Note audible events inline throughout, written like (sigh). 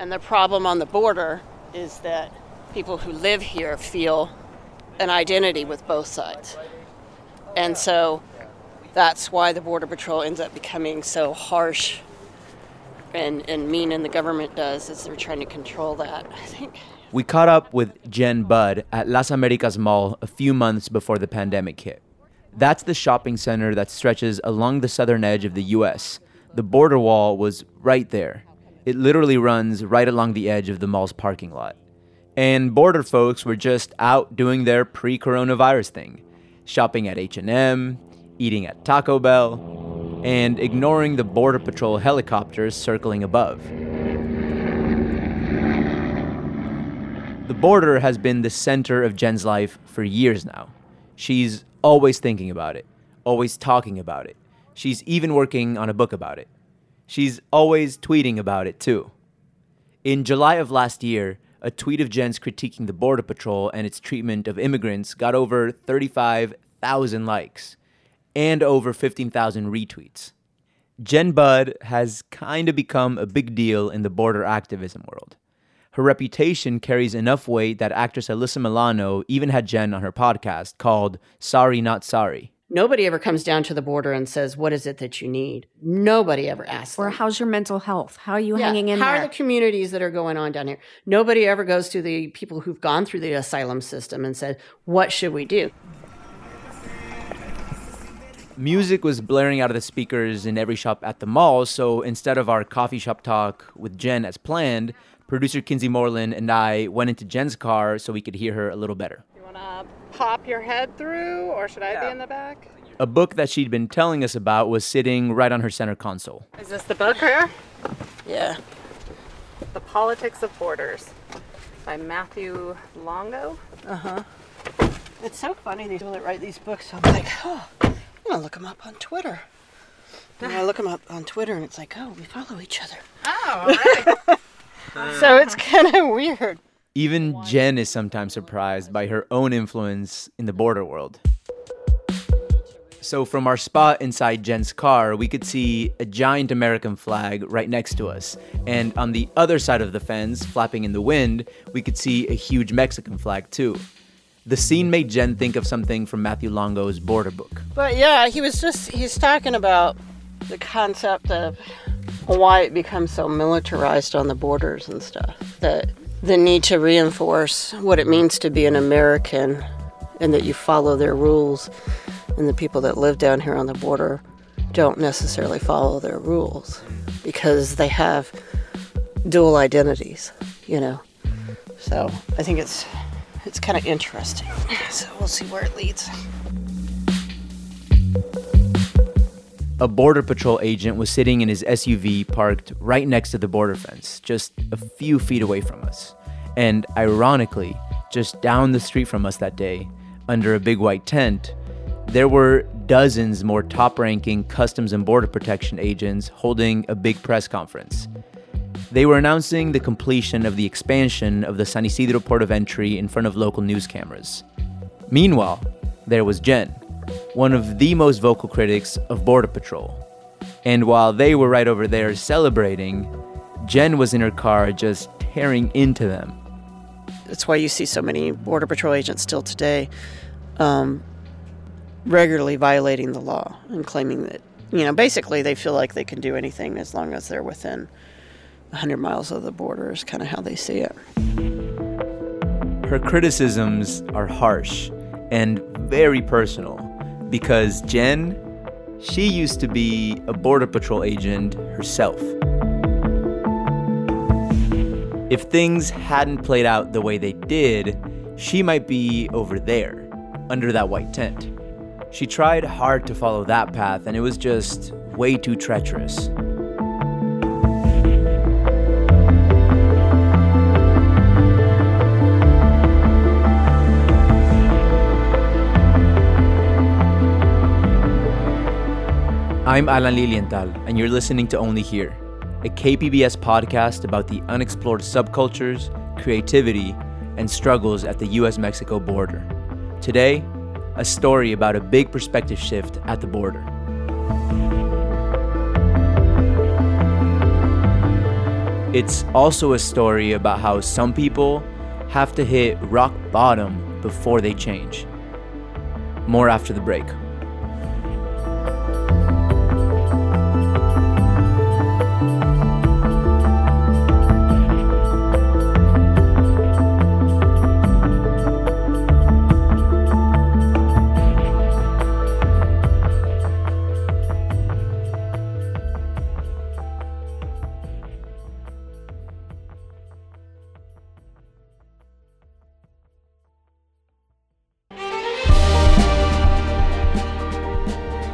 And the problem on the border is that people who live here feel an identity with both sides. And so that's why the Border Patrol ends up becoming so harsh and, and mean, and the government does, is they're trying to control that, I think. We caught up with Jen Budd at Las Americas Mall a few months before the pandemic hit. That's the shopping center that stretches along the southern edge of the US. The border wall was right there. It literally runs right along the edge of the mall's parking lot. And border folks were just out doing their pre-coronavirus thing, shopping at H&M, eating at Taco Bell, and ignoring the border patrol helicopters circling above. The border has been the center of Jen's life for years now. She's always thinking about it, always talking about it. She's even working on a book about it. She's always tweeting about it too. In July of last year, a tweet of Jen's critiquing the Border Patrol and its treatment of immigrants got over 35,000 likes and over 15,000 retweets. Jen Budd has kind of become a big deal in the border activism world her reputation carries enough weight that actress Alyssa Milano even had Jen on her podcast called Sorry Not Sorry. Nobody ever comes down to the border and says, What is it that you need? Nobody ever asks. Or them. how's your mental health? How are you Yeah, hanging in How there? are the communities that are going on down here? Nobody ever goes to the people who've gone through the asylum system and said, What should we do? Music was blaring out of the speakers in every shop at the mall, so instead of our coffee shop talk with Jen as planned, producer Kinsee Morlan and I went into Jen's car so we could hear her a little better. You want to pop your head through, or should I be in the back? A book that she'd been telling us about was sitting right on her center console. Is this the book here? Yeah. The Politics of Borders by Matthew Longo. Uh huh. It's so funny, these people that write these books. I'm like, Oh, I'm going to look them up on Twitter. And I look them up on Twitter and it's like, Oh, we follow each other. Oh, all right. (laughs) (laughs) So it's kind of weird. Even Jen is sometimes surprised by her own influence in the border world. So, from our spot inside Jen's car, we could see a giant American flag right next to us. And on the other side of the fence, flapping in the wind, we could see a huge Mexican flag too. The scene made Jen think of something from Matthew Longo's border book. But yeah, he was just, he's talking about the concept of why it becomes so militarized on the borders and stuff. That the need to reinforce what it means to be an American and that you follow their rules. And the people that live down here on the border don't necessarily follow their rules because they have dual identities, you know. So I think it's it's kind of interesting. So we'll see where it leads. A Border Patrol agent was sitting in his SUV parked right next to the border fence, just a few feet away from us. And ironically, just down the street from us that day, under a big white tent, there were dozens more top ranking Customs and Border Protection agents holding a big press conference. They were announcing the completion of the expansion of the San Ysidro port of entry in front of local news cameras. Meanwhile, there was Jen, one of the most vocal critics of Border Patrol. And while they were right over there celebrating, Jen was in her car just tearing into them. That's why you see so many Border Patrol agents still today um, regularly violating the law and claiming that, you know, basically they feel like they can do anything as long as they're within 100 miles of the border, is kind of how they see it. Her criticisms are harsh and very personal because Jen, she used to be a Border Patrol agent herself. If things hadn't played out the way they did, she might be over there, under that white tent. She tried hard to follow that path, and it was just way too treacherous. I'm Alan Lilienthal, and you're listening to Only Here, a KPBS podcast about the unexplored subcultures, creativity, and struggles at the US Mexico border. Today, a story about a big perspective shift at the border. It's also a story about how some people have to hit rock bottom before they change. More after the break.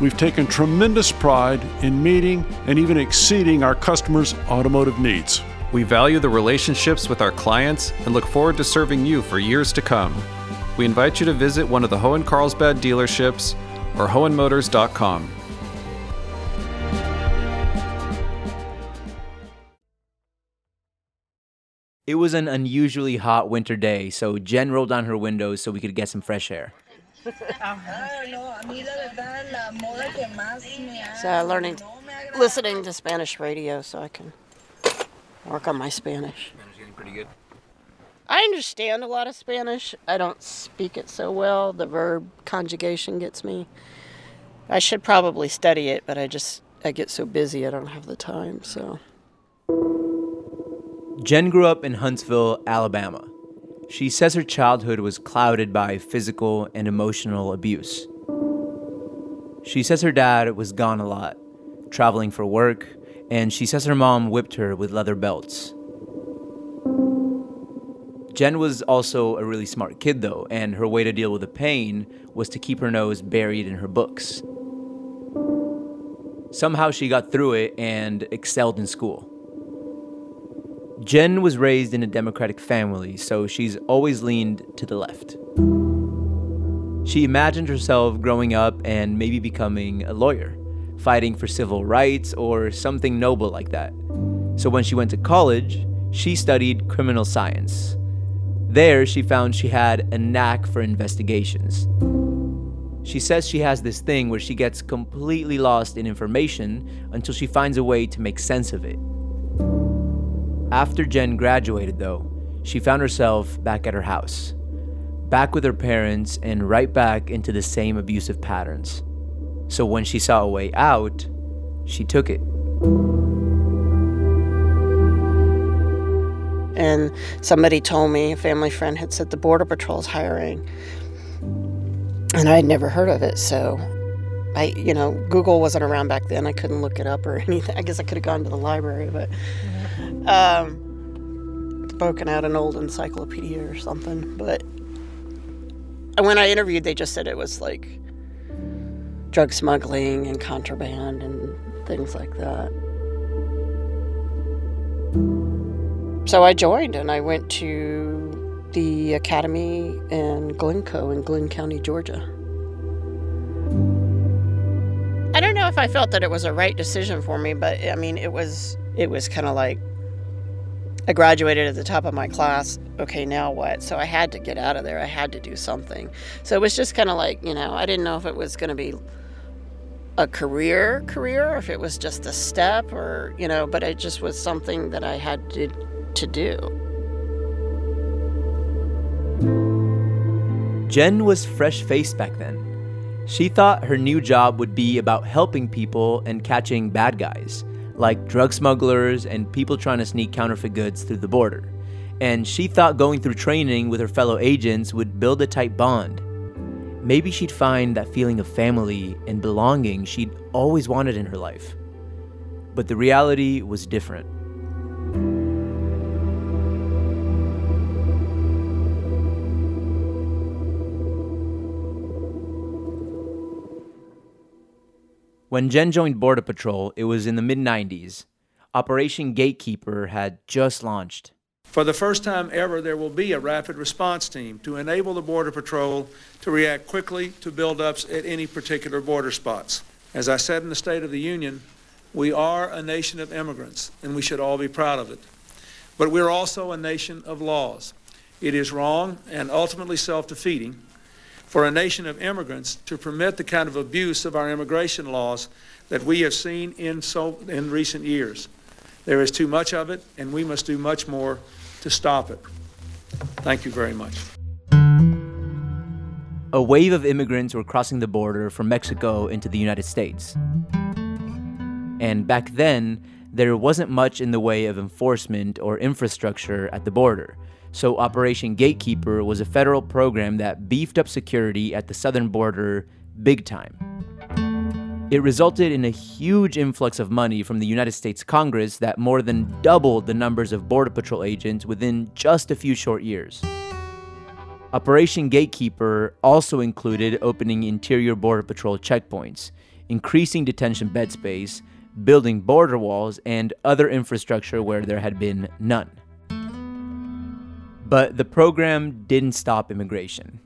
we've taken tremendous pride in meeting and even exceeding our customers' automotive needs. We value the relationships with our clients and look forward to serving you for years to come. We invite you to visit one of the Hoehn Carlsbad dealerships or hoehnmotors.com. It was an unusually hot winter day, so Jen rolled down her windows so we could get some fresh air. So learning, listening to Spanish radio so I can work on my Spanish. getting pretty good. I understand a lot of Spanish. I don't speak it so well. The verb conjugation gets me. I should probably study it, but I just I get so busy I don't have the time. So Jen grew up in Huntsville, Alabama. She says her childhood was clouded by physical and emotional abuse. She says her dad was gone a lot, traveling for work, and she says her mom whipped her with leather belts. Jen was also a really smart kid, though, and her way to deal with the pain was to keep her nose buried in her books. Somehow she got through it and excelled in school. Jen was raised in a Democratic family, so she's always leaned to the left. She imagined herself growing up and maybe becoming a lawyer, fighting for civil rights or something noble like that. So when she went to college, she studied criminal science. There, she found she had a knack for investigations. She says she has this thing where she gets completely lost in information until she finds a way to make sense of it. After Jen graduated, though, she found herself back at her house, back with her parents, and right back into the same abusive patterns. So when she saw a way out, she took it. and somebody told me a family friend had said the border patrol's hiring and i had never heard of it so i you know google wasn't around back then. I couldn't look it up or (laughs) anything. I guess i could have gone to the library but um broken out an old encyclopedia or something. But when i interviewed they just said it was like drug smuggling and contraband and things like that. So I joined and I went to the academy in Glynco in Glynn County, Georgia. If I felt that it was a right decision for me, but I mean, it was it was kind of like I graduated at the top of my class. Okay, now what? So I had to get out of there. I had to do something. So it was just kind of like, you know, I didn't know if it was going to be a career career if it was just a step or, you know, but it just was something that I had to to do. Jen was fresh faced back then. She thought her new job would be about helping people and catching bad guys, like drug smugglers and people trying to sneak counterfeit goods through the border. And she thought going through training with her fellow agents would build a tight bond. Maybe she'd find that feeling of family and belonging she'd always wanted in her life. But the reality was different. When Jen joined Border Patrol, it was in the mid 90s. Operation Gatekeeper had just launched. For the first time ever, there will be a rapid response team to enable the Border Patrol to react quickly to buildups at any particular border spots. As I said in the State of the Union, we are a nation of immigrants, and we should all be proud of it. But we're also a nation of laws. It is wrong and ultimately self defeating for a nation of immigrants to permit the kind of abuse of our immigration laws that we have seen in, so, in recent years. There is too much of it, and we must do much more to stop it. Thank you very much. A wave of immigrants were crossing the border from Mexico into the United States. And back then, there wasn't much in the way of enforcement or infrastructure at the border. So, Operation Gatekeeper was a federal program that beefed up security at the southern border big time. It resulted in a huge influx of money from the United States Congress that more than doubled the numbers of Border Patrol agents within just a few short years. Operation Gatekeeper also included opening interior Border Patrol checkpoints, increasing detention bed space, building border walls, and other infrastructure where there had been none. But the program didn't stop immigration.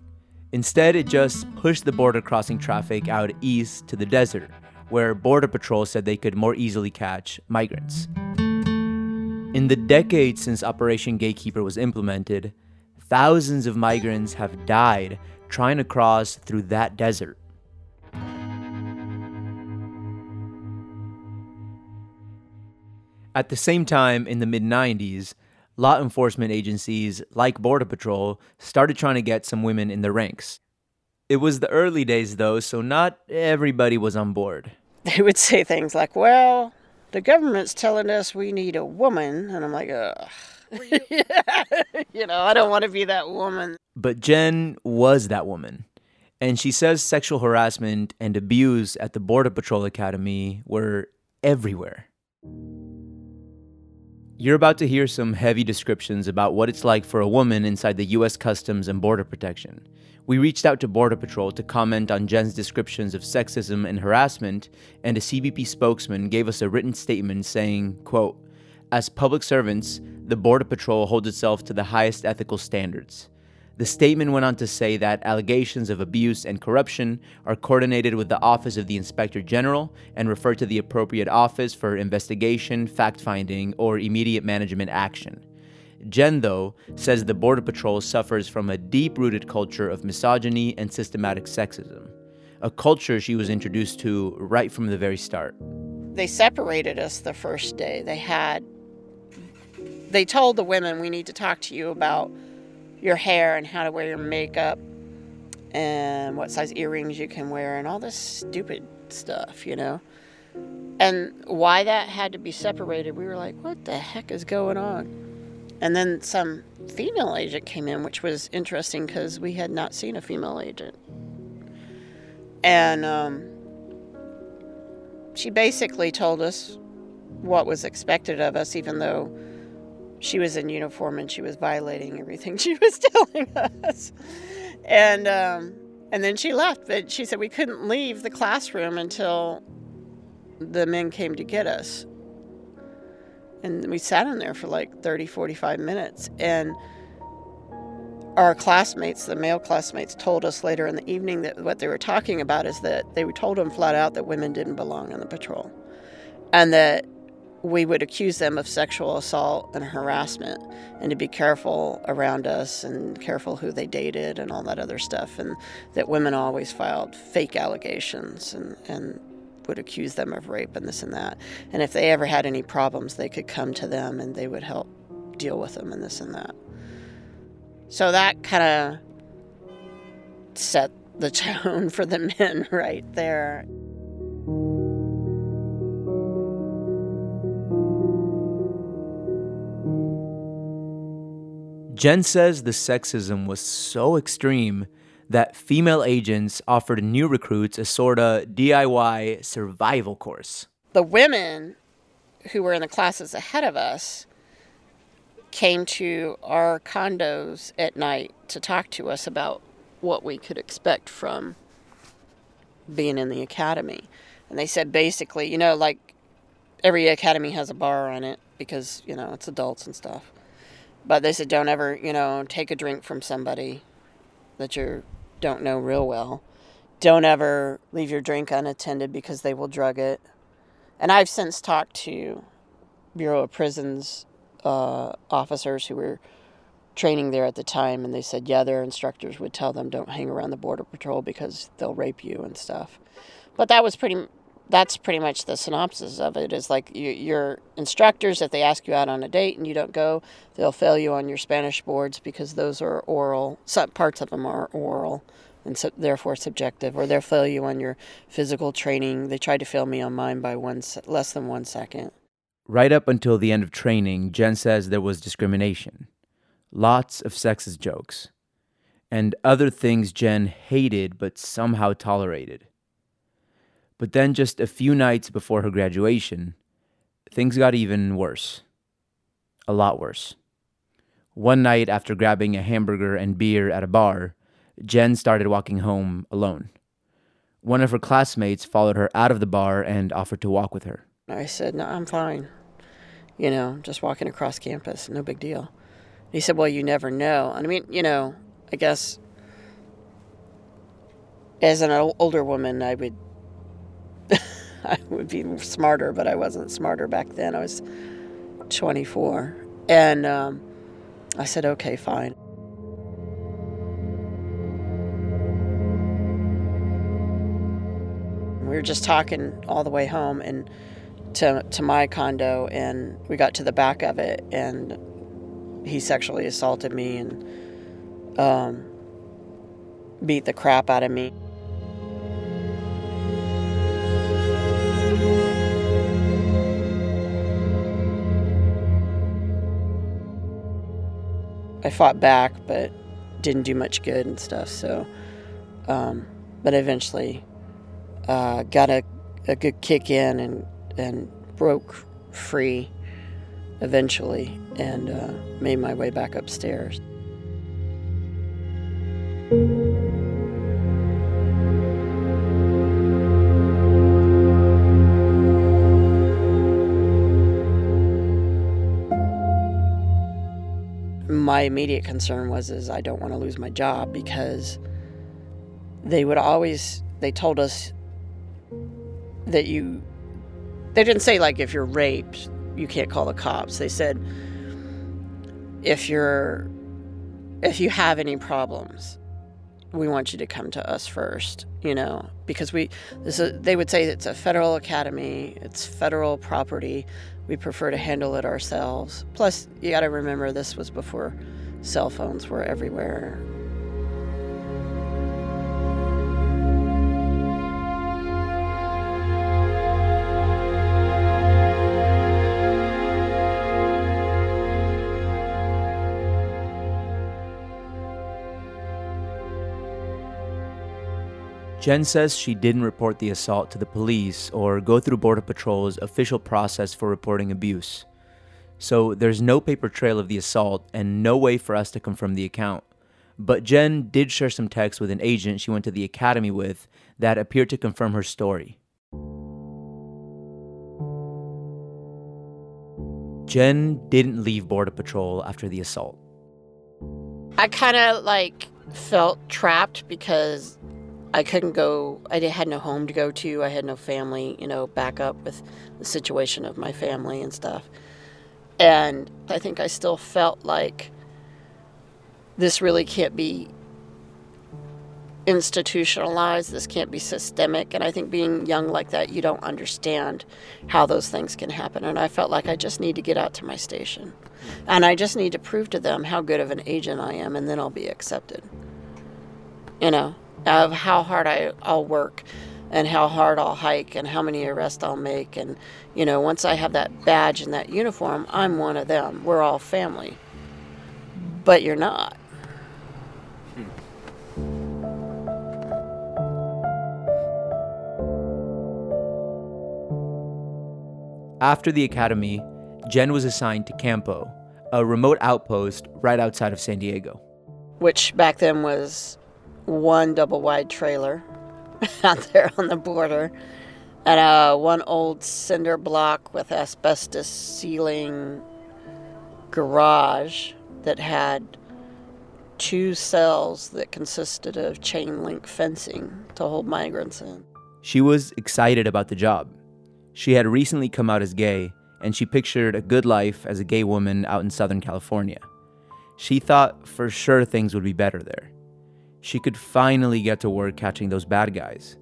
Instead, it just pushed the border crossing traffic out east to the desert, where Border Patrol said they could more easily catch migrants. In the decades since Operation Gatekeeper was implemented, thousands of migrants have died trying to cross through that desert. At the same time, in the mid 90s, law enforcement agencies like Border Patrol started trying to get some women in the ranks. It was the early days, though, so not everybody was on board. (laughs) They would say things like, Well, the government's telling us we need a woman. And I'm like, Ugh. (laughs) you know, I don't want to be that woman. But Jen was that woman. And she says sexual harassment and abuse at the Border Patrol Academy were everywhere. You're about to hear some heavy descriptions about what it's like for a woman inside the U.S. Customs and Border Protection. We reached out to Border Patrol to comment on Jen's descriptions of sexism and harassment, and a CBP spokesman gave us a written statement saying, quote, As public servants, the Border Patrol holds itself to the highest ethical standards. The statement went on to say that allegations of abuse and corruption are coordinated with the Office of the Inspector General and refer to the appropriate office for investigation, fact finding, or immediate management action. Jen, though, says the Border Patrol suffers from a deep rooted culture of misogyny and systematic sexism, a culture she was introduced to right from the very start. They separated us the first day. They had, they told the women, we need to talk to you about your hair and how to wear your makeup and what size earrings you can wear and all this stupid stuff, you know. And why that had to be separated, we were like, what the heck is going on? And then some female agent came in, which was interesting because we had not seen a female agent. And um, she basically told us what was expected of us, even though she was in uniform and she was violating everything (laughs) she was telling us. And um, and then she left. But she said we couldn't leave the classroom until the men came to get us. And we sat in there for like 30, 45 minutes. And our classmates, the male classmates, told us later in the evening that what they were talking about is that they told them flat out that women didn't belong on the patrol. And that we would accuse them of sexual assault and harassment and to be careful around us and careful who they dated and all that other stuff and that women always filed fake allegations and, and would accuse them of rape and this and that. And if they ever had any problems they could come to them and they would help deal with them and this and that. So that kind of set the tone (laughs) for the men right there Jen says the sexism was so extreme that female agents offered new recruits a sort of DIY survival course. The women who were in the classes ahead of us came to our condos at night to talk to us about what we could expect from being in the academy. And they said basically, you know, like every academy has a bar on it because, you know, it's adults and stuff But they said don't ever, you know, take a drink from somebody that you don't know real well. Don't ever leave your drink unattended because they will drug it. And I've since talked to Bureau of Prisons uh, officers who were training there at the time, and they said, yeah, their instructors would tell them don't hang around the border patrol because they'll rape you and stuff. But that was pretty. That's pretty much the synopsis of it. Is like you, your instructors, if they ask you out on a date and you don't go, they'll fail you on your Spanish boards because those are oral. Some parts of them are oral, and so therefore subjective. Or they'll fail you on your physical training. They tried to fail me on mine by one less than one second. Right up until the end of training, Jen says there was discrimination lots of sexist jokes, and other things Jen hated but somehow tolerated. But then, just a few nights before her graduation, things got even worse. A lot worse. One night, after grabbing a hamburger and beer at a bar, Jen started walking home alone. One of her classmates followed her out of the bar and offered to walk with her. I said, No, I'm fine. You know, just walking across campus, no big deal. He said, Well, you never know. And I mean, you know, I guess as an older woman, I would. (laughs) I would be smarter, but I wasn't smarter back then. I was 24. And um, I said, okay, fine. We were just talking all the way home and to, to my condo, and we got to the back of it, and he sexually assaulted me and um, beat the crap out of me. I fought back, but didn't do much good and stuff. So, um, but eventually uh, got a, a good kick in and and broke free eventually and uh, made my way back upstairs. My immediate concern was is I don't want to lose my job because they would always they told us that you they didn't say like if you're raped you can't call the cops. They said if you're if you have any problems, we want you to come to us first, you know, because we this is, they would say it's a federal academy, it's federal property. We prefer to handle it ourselves. Plus, you got to remember this was before cell phones were everywhere. Jen says she didn't report the assault to the police or go through Border Patrol's official process for reporting abuse. So there's no paper trail of the assault and no way for us to confirm the account. But Jen did share some texts with an agent she went to the academy with that appeared to confirm her story. Jen didn't leave Border Patrol after the assault. I kind of like felt trapped because I couldn't go, I had no home to go to. I had no family, you know, back up with the situation of my family and stuff. And I think I still felt like this really can't be institutionalized, this can't be systemic. And I think being young like that, you don't understand how those things can happen. And I felt like I just need to get out to my station. And I just need to prove to them how good of an agent I am, and then I'll be accepted. You know? Of how hard I, I'll work and how hard I'll hike and how many arrests I'll make. And, you know, once I have that badge and that uniform, I'm one of them. We're all family. But you're not. After the academy, Jen was assigned to Campo, a remote outpost right outside of San Diego. Which back then was one double wide trailer (laughs) out there on the border and uh, one old cinder block with asbestos ceiling garage that had two cells that consisted of chain link fencing to hold migrants in. She was excited about the job. She had recently come out as gay, and she pictured a good life as a gay woman out in Southern California. She thought for sure things would be better there. She could finally get to work catching those bad guys.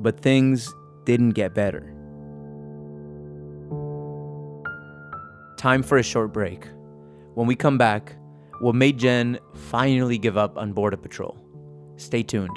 But things didn't get better. Time for a short break. When we come back, what made Jen finally give up on Border Patrol. Stay tuned.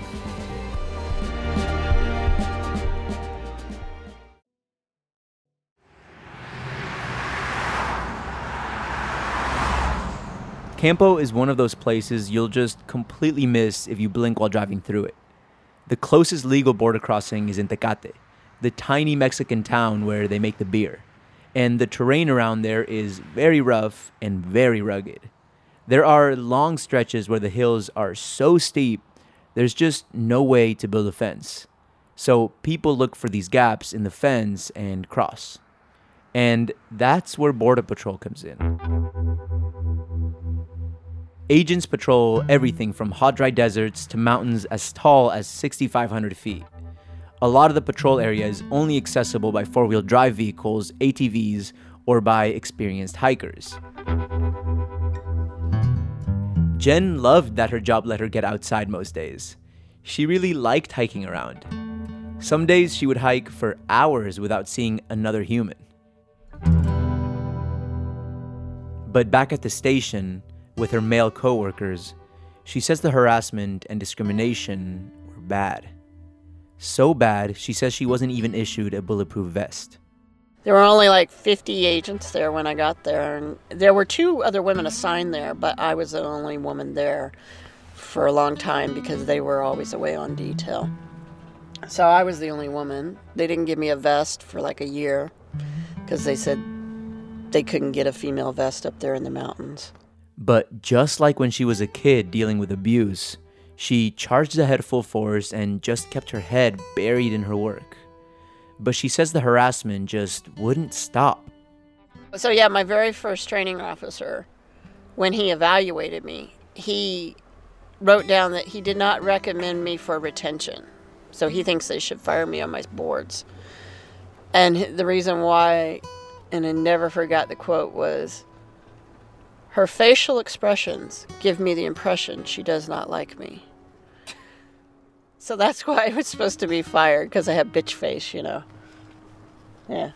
Campo is one of those places you'll just completely miss if you blink while driving through it. The closest legal border crossing is in Tecate, the tiny Mexican town where they make the beer. And the terrain around there is very rough and very rugged. There are long stretches where the hills are so steep, there's just no way to build a fence. So people look for these gaps in the fence and cross. And that's where Border Patrol comes in. Agents patrol everything from hot, dry deserts to mountains as tall as 6,500 feet. A lot of the patrol area is only accessible by four wheel drive vehicles, ATVs, or by experienced hikers. Jen loved that her job let her get outside most days. She really liked hiking around. Some days she would hike for hours without seeing another human. But back at the station, with her male coworkers, she says the harassment and discrimination were bad. So bad, she says she wasn't even issued a bulletproof vest. There were only like 50 agents there when I got there, and there were two other women assigned there, but I was the only woman there for a long time because they were always away on detail. So I was the only woman. They didn't give me a vest for like a year because they said they couldn't get a female vest up there in the mountains. But just like when she was a kid dealing with abuse, she charged ahead full force and just kept her head buried in her work. But she says the harassment just wouldn't stop. So, yeah, my very first training officer, when he evaluated me, he wrote down that he did not recommend me for retention. So he thinks they should fire me on my boards. And the reason why, and I never forgot the quote, was her facial expressions give me the impression she does not like me. So that's why I was supposed to be fired because I have bitch face, you know. Yeah.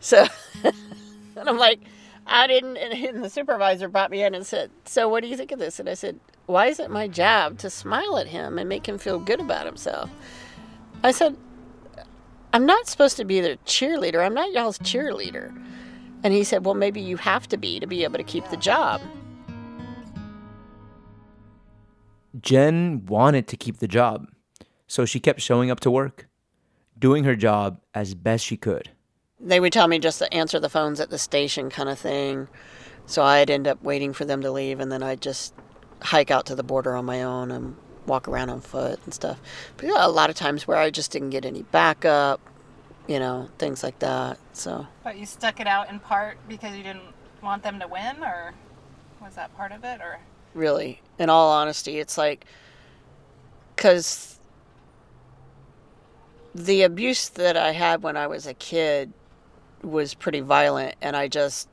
So, (laughs) and I'm like, I didn't. And the supervisor brought me in and said, So what do you think of this? And I said, Why is it my job to smile at him and make him feel good about himself? I said, I'm not supposed to be their cheerleader. I'm not y'all's cheerleader. And he said, Well, maybe you have to be to be able to keep the job. Jen wanted to keep the job, so she kept showing up to work, doing her job as best she could. They would tell me just to answer the phones at the station, kind of thing. So I'd end up waiting for them to leave, and then I'd just hike out to the border on my own and walk around on foot and stuff. But yeah, a lot of times where I just didn't get any backup, you know, things like that. So. But you stuck it out in part because you didn't want them to win, or was that part of it, or? really. In all honesty, it's like cuz the abuse that I had when I was a kid was pretty violent and I just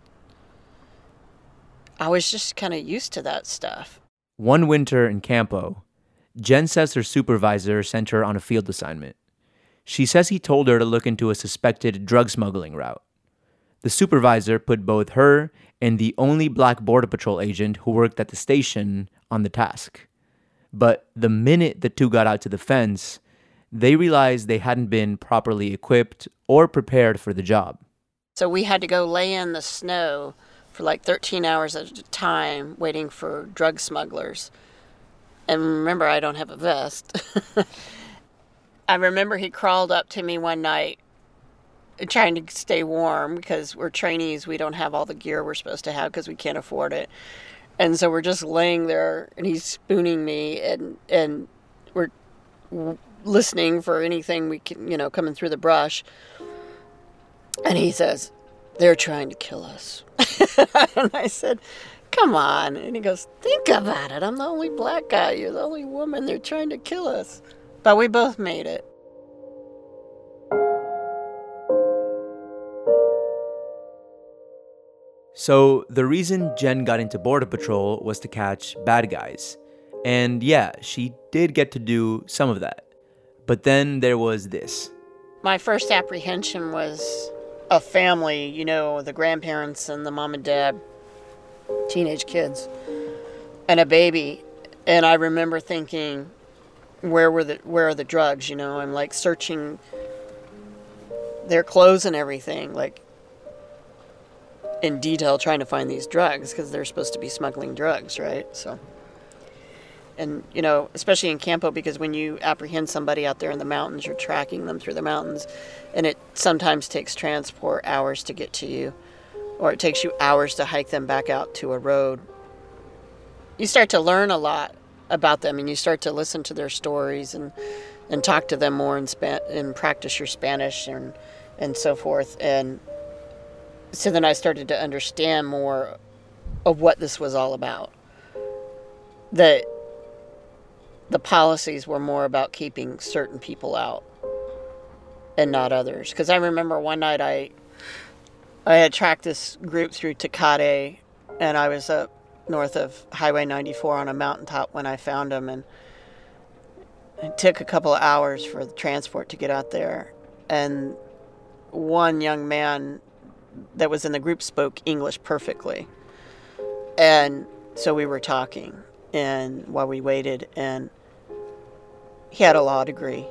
I was just kind of used to that stuff. One winter in Campo, Jen says her supervisor sent her on a field assignment. She says he told her to look into a suspected drug smuggling route. The supervisor put both her and the only black Border Patrol agent who worked at the station on the task. But the minute the two got out to the fence, they realized they hadn't been properly equipped or prepared for the job. So we had to go lay in the snow for like 13 hours at a time waiting for drug smugglers. And remember, I don't have a vest. (laughs) I remember he crawled up to me one night trying to stay warm because we're trainees. We don't have all the gear we're supposed to have because we can't afford it. And so we're just laying there and he's spooning me and, and we're listening for anything we can, you know, coming through the brush. And he says, They're trying to kill us. (laughs) and I said, Come on. And he goes, Think about it. I'm the only black guy. You're the only woman. They're trying to kill us. But we both made it. So, the reason Jen got into Border Patrol was to catch bad guys. And yeah, she did get to do some of that. But then there was this. My first apprehension was a family, you know, the grandparents and the mom and dad, teenage kids, and a baby. And I remember thinking, where were the where are the drugs? You know, I'm like searching their clothes and everything, like in detail, trying to find these drugs because they're supposed to be smuggling drugs, right? So and you know especially in campo because when you apprehend somebody out there in the mountains you're tracking them through the mountains and it sometimes takes transport hours to get to you or it takes you hours to hike them back out to a road you start to learn a lot about them and you start to listen to their stories and and talk to them more and span and practice your spanish and and so forth and so then I started to understand more of what this was all about that the policies were more about keeping certain people out and not others. Because I remember one night I I had tracked this group through Tecate, and I was up north of Highway 94 on a mountaintop when I found them, and it took a couple of hours for the transport to get out there. And one young man that was in the group spoke English perfectly, and so we were talking, and while we waited, and he had a law degree.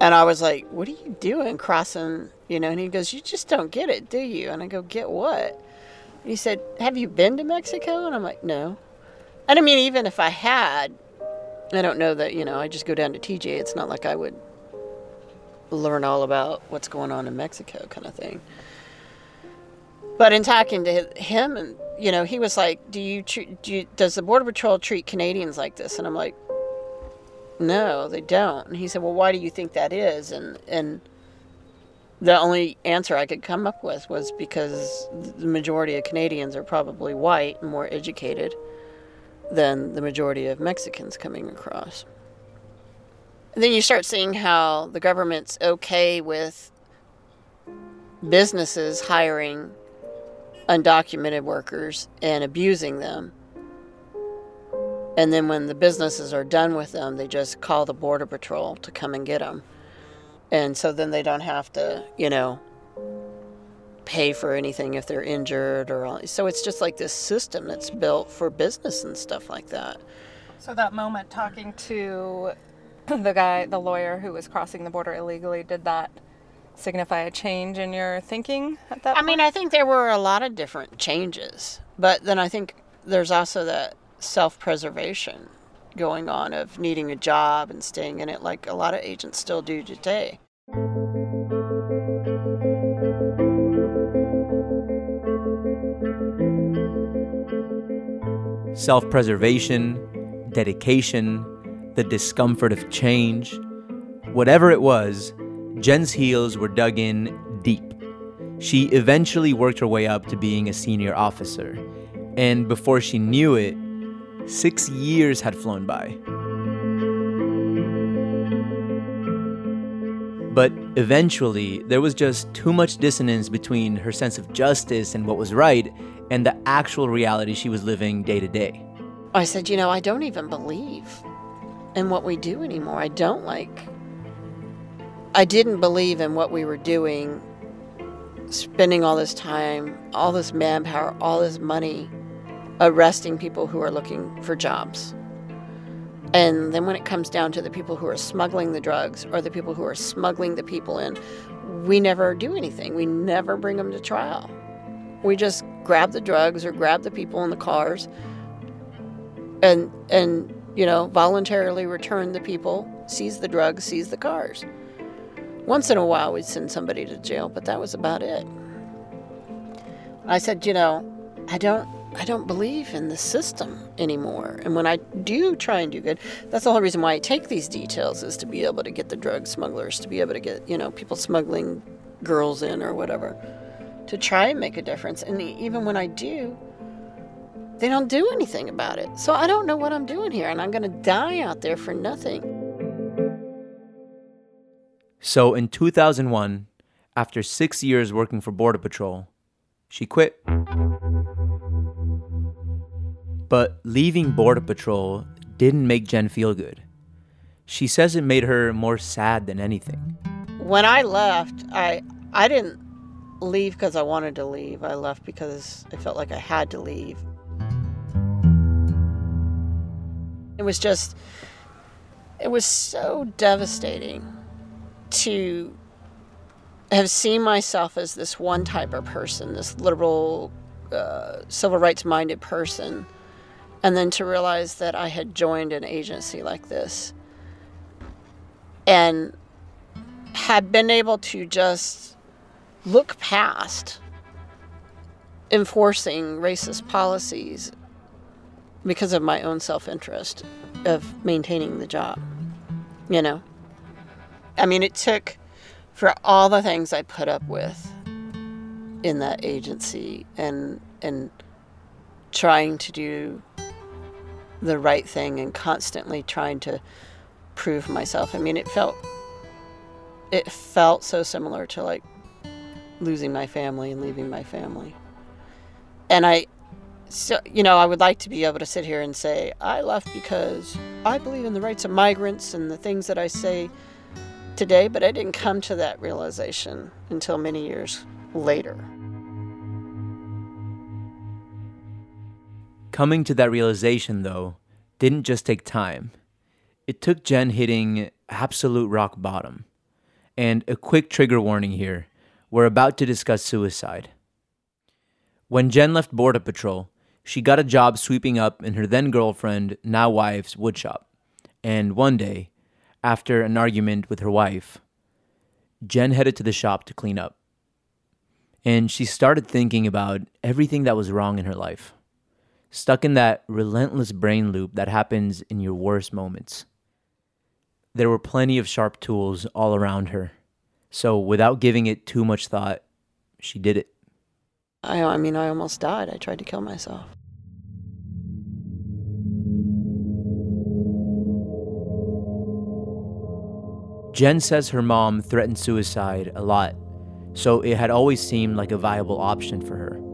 And I was like, What are you doing crossing? You know, and he goes, You just don't get it, do you? And I go, Get what? He said, Have you been to Mexico? And I'm like, No. And I mean, even if I had, I don't know that, you know, I just go down to TJ. It's not like I would learn all about what's going on in Mexico, kind of thing. But in talking to him, and you know, he was like, "Do you, do you does the Border Patrol treat Canadians like this?" And I'm like, no, they don't. And he said, Well, why do you think that is? And and the only answer I could come up with was because the majority of Canadians are probably white and more educated than the majority of Mexicans coming across. And then you start seeing how the government's okay with businesses hiring undocumented workers and abusing them and then when the businesses are done with them, they just call the Border Patrol to come and get them. And so then they don't have to, you know, pay for anything if they're injured or all. So it's just like this system that's built for business and stuff like that. So that moment talking to the guy, the lawyer who was crossing the border illegally, did that signify a change in your thinking at that point? I mean, I think there were a lot of different changes. But then I think there's also that self preservation going on of needing a job and staying in it like a lot of agents still do today. Self preservation, dedication, the discomfort of change. Whatever it was, Jen's heels were dug in deep. She eventually worked her way up to being a senior officer. And before she knew it, Six years had flown by. But eventually, there was just too much dissonance between her sense of justice and what was right and the actual reality she was living day to day. I said, You know, I don't even believe in what we do anymore. I don't like. I didn't believe in what we were doing, spending all this time, all this manpower, all this money arresting people who are looking for jobs. And then when it comes down to the people who are smuggling the drugs or the people who are smuggling the people in, we never do anything. We never bring them to trial. We just grab the drugs or grab the people in the cars and and you know, voluntarily return the people, seize the drugs, seize the cars. Once in a while we'd send somebody to jail, but that was about it. I said, you know, I don't I don't believe in the system anymore. And when I do try and do good, that's the whole reason why I take these details is to be able to get the drug smugglers, to be able to get, you know, people smuggling girls in or whatever, to try and make a difference. And even when I do, they don't do anything about it. So I don't know what I'm doing here, and I'm going to die out there for nothing. So in 2001, after six years working for Border Patrol, she quit. But leaving Border Patrol didn't make Jen feel good. She says it made her more sad than anything. When I left, I I didn't leave because I wanted to leave. I left because I felt like I had to leave. It was just it was so devastating to have seen myself as this one type of person, this liberal, uh, civil rights minded person and then to realize that I had joined an agency like this and had been able to just look past enforcing racist policies because of my own self interest of maintaining the job. You know? I mean, it took for all the things I put up with in that agency and and trying to do the right thing and constantly trying to prove myself. I mean, it felt it felt so similar to like losing my family and leaving my family. And I so you know, I would like to be able to sit here and say I left because I believe in the rights of migrants and the things that I say today, but I didn't come to that realization until many years later. Coming to that realization, though, didn't just take time. It took Jen hitting absolute rock bottom. And a quick trigger warning here we're about to discuss suicide. When Jen left Border Patrol, she got a job sweeping up in her then girlfriend, now wife's woodshop. And one day, after an argument with her wife, Jen headed to the shop to clean up. And she started thinking about everything that was wrong in her life stuck in that relentless brain loop that happens in your worst moments. There were plenty of sharp tools all around her, so without giving it too much thought, she did it. I, I mean, I almost died. I tried to kill myself. Jen says her mom threatened suicide a lot, so it had always seemed like a viable option for her.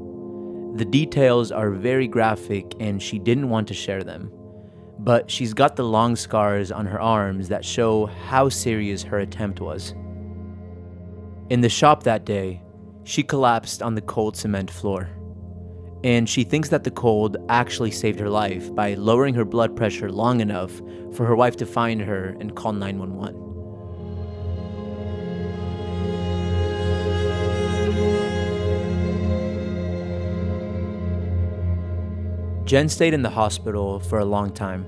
The details are very graphic and she didn't want to share them. But she's got the long scars on her arms that show how serious her attempt was. In the shop that day, she collapsed on the cold cement floor. And she thinks that the cold actually saved her life by lowering her blood pressure long enough for her wife to find her and call 911. Jen stayed in the hospital for a long time.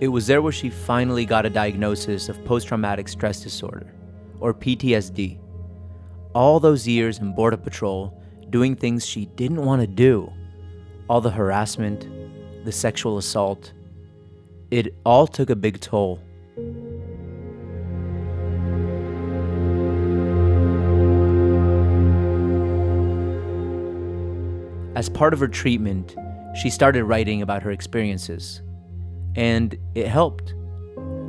It was there where she finally got a diagnosis of post traumatic stress disorder, or PTSD. All those years in Border Patrol doing things she didn't want to do, all the harassment, the sexual assault, it all took a big toll. As part of her treatment, she started writing about her experiences. And it helped.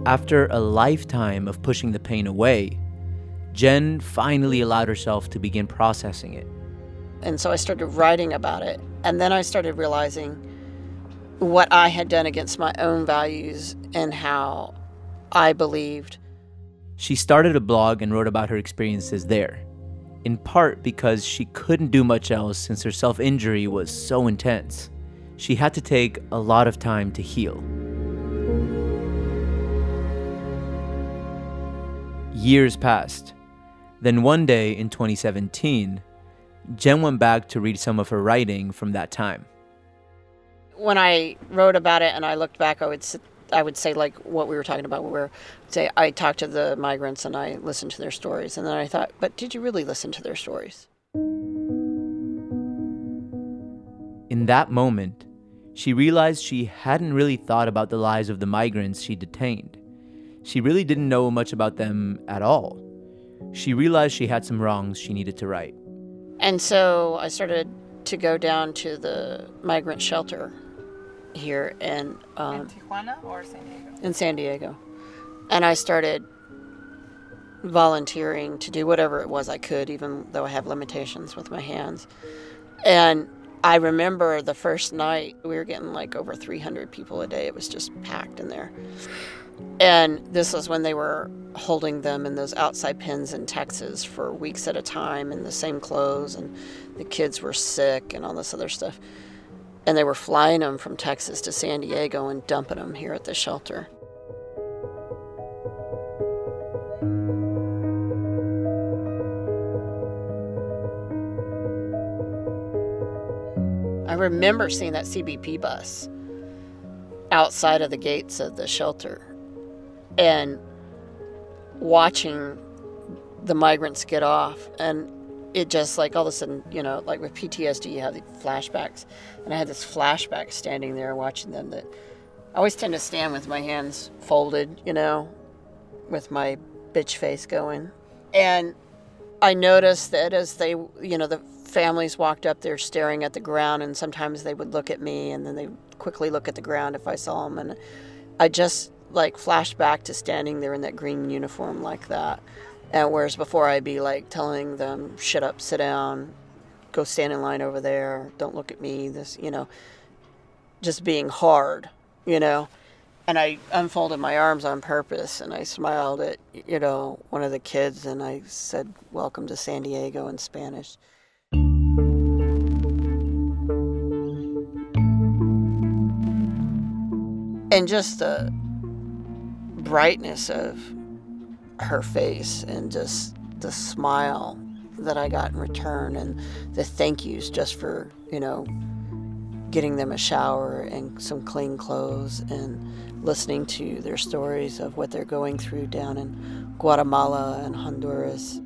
After a lifetime of pushing the pain away, Jen finally allowed herself to begin processing it. And so I started writing about it. And then I started realizing what I had done against my own values and how I believed. She started a blog and wrote about her experiences there, in part because she couldn't do much else since her self injury was so intense. She had to take a lot of time to heal. Years passed. Then one day in 2017, Jen went back to read some of her writing from that time. When I wrote about it and I looked back, I would I would say like what we were talking about, where say I talked to the migrants and I listened to their stories, and then I thought, but did you really listen to their stories? In that moment, she realized she hadn't really thought about the lives of the migrants she detained. She really didn't know much about them at all. She realized she had some wrongs she needed to right. And so I started to go down to the migrant shelter here in, um, in Tijuana or San Diego? In San Diego. And I started volunteering to do whatever it was I could, even though I have limitations with my hands. And I remember the first night we were getting like over 300 people a day. It was just packed in there. And this was when they were holding them in those outside pens in Texas for weeks at a time in the same clothes, and the kids were sick and all this other stuff. And they were flying them from Texas to San Diego and dumping them here at the shelter. Remember seeing that CBP bus outside of the gates of the shelter and watching the migrants get off. And it just like all of a sudden you know like with ptsd you have the flashbacks. And i had this flashback standing there watching them that i always tend to stand with my hands folded you know with my bitch face going. And i noticed that as they you know the families walked up there staring at the ground and sometimes they would look at me and then they quickly look at the ground if i saw them and i just like flashed back to standing there in that green uniform like that. And whereas before I'd be like telling them, shut up, sit down, go stand in line over there, don't look at me, this, you know, just being hard, you know. And I unfolded my arms on purpose and I smiled at, you know, one of the kids and I said, Welcome to San Diego in Spanish. And just the brightness of her face and just the smile that I got in return and the thank yous just for, you know, getting them a shower and some clean clothes and listening to their stories of what they're going through down in Guatemala and Honduras.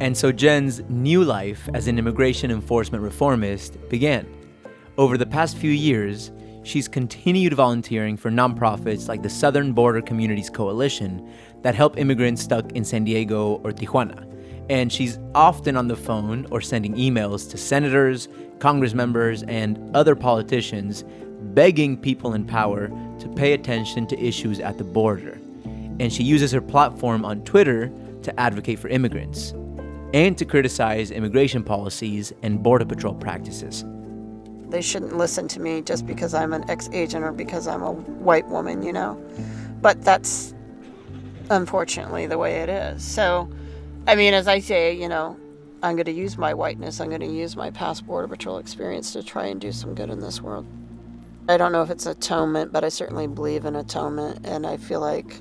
And so Jen's new life as an immigration enforcement reformist began. Over the past few years, she's continued volunteering for nonprofits like the Southern Border Communities Coalition that help immigrants stuck in San Diego or Tijuana. And she's often on the phone or sending emails to senators, congress members, and other politicians begging people in power to pay attention to issues at the border. And she uses her platform on Twitter to advocate for immigrants and to criticize immigration policies and Border Patrol practices. They shouldn't listen to me just because I'm an ex agent or because I'm a white woman, you know? But that's unfortunately the way it is. So, I mean, as I say, you know, I'm going to use my whiteness, I'm going to use my past Border Patrol experience to try and do some good in this world. I don't know if it's atonement, but I certainly believe in atonement, and I feel like,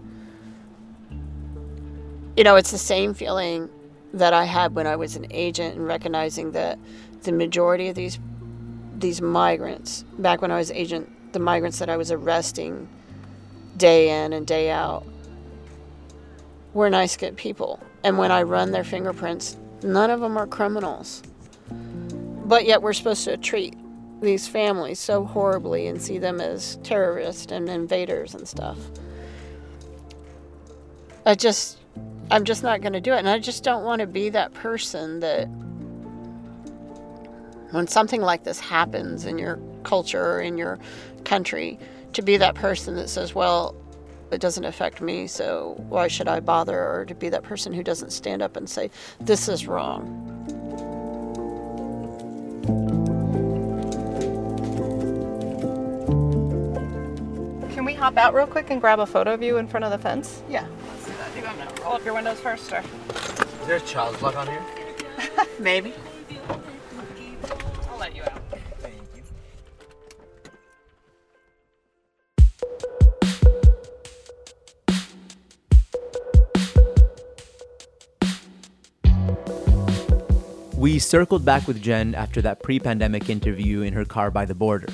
you know, it's the same feeling that I had when I was an agent and recognizing that the majority of these these migrants back when I was agent the migrants that I was arresting day in and day out were nice good people and when I run their fingerprints none of them are criminals but yet we're supposed to treat these families so horribly and see them as terrorists and invaders and stuff. I just, I'm just not going to do it. And I just don't want to be that person that, when something like this happens in your culture or in your country, to be that person that says, well, it doesn't affect me, so why should I bother? Or to be that person who doesn't stand up and say, this is wrong. Can we hop out real quick and grab a photo of you in front of the fence? Yeah. Let's do that. Do you want to roll up your windows first, or? Is there a child's luck on here? (laughs) Maybe. We circled back with Jen after that pre pandemic interview in her car by the border.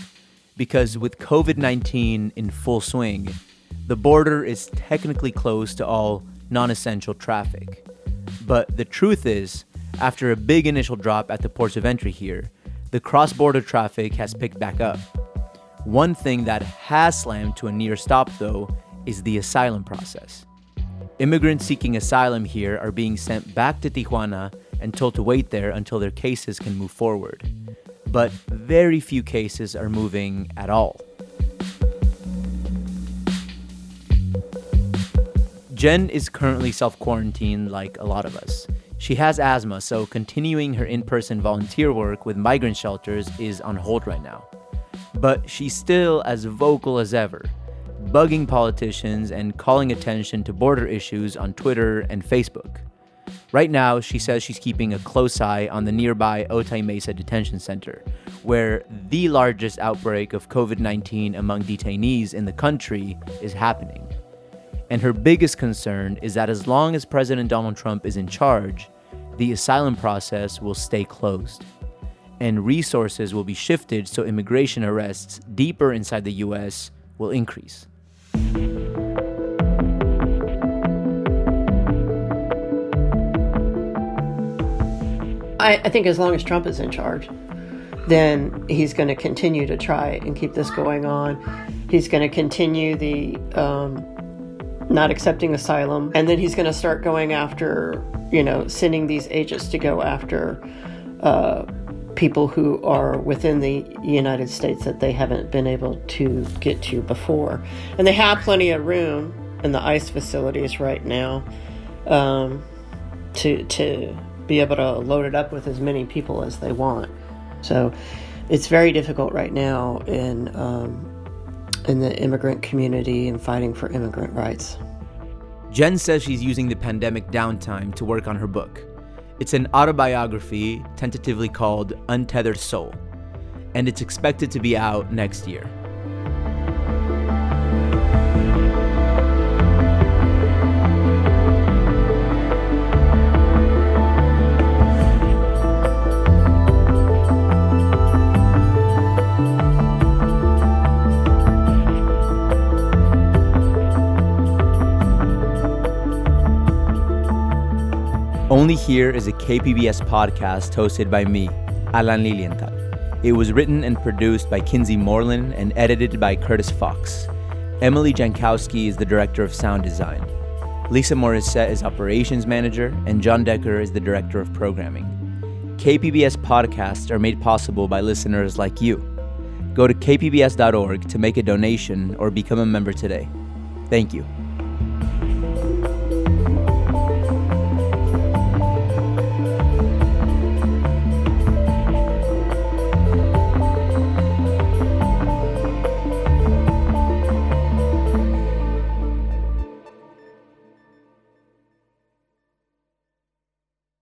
Because with COVID 19 in full swing, the border is technically closed to all non essential traffic. But the truth is, after a big initial drop at the ports of entry here, the cross border traffic has picked back up. One thing that has slammed to a near stop, though, is the asylum process. Immigrants seeking asylum here are being sent back to Tijuana and told to wait there until their cases can move forward. But very few cases are moving at all. Jen is currently self quarantined like a lot of us. She has asthma, so continuing her in person volunteer work with migrant shelters is on hold right now. But she's still as vocal as ever, bugging politicians and calling attention to border issues on Twitter and Facebook. Right now, she says she's keeping a close eye on the nearby Otay Mesa Detention Center, where the largest outbreak of COVID 19 among detainees in the country is happening. And her biggest concern is that as long as President Donald Trump is in charge, the asylum process will stay closed. And resources will be shifted so immigration arrests deeper inside the US will increase. I, I think as long as Trump is in charge, then he's going to continue to try and keep this going on. He's going to continue the um, not accepting asylum, and then he's going to start going after, you know, sending these agents to go after uh, people who are within the United States that they haven't been able to get to before. And they have plenty of room in the ICE facilities right now um, to to be able to load it up with as many people as they want. So it's very difficult right now in um, in the immigrant community and fighting for immigrant rights. Jen says she's using the pandemic downtime to work on her book. It's an autobiography tentatively called Untethered Soul, and it's expected to be out next year. Only Here is a KPBS podcast hosted by me, Alan Lilienthal. It was written and produced by Kinsee Morlan and edited by Curtis Fox. Emily Jankowski is the director of sound design. Lisa Morissette is operations manager, and John Decker is the director of programming. KPBS podcasts are made possible by listeners like you. Go to kpbs.org to make a donation or become a member today. Thank you.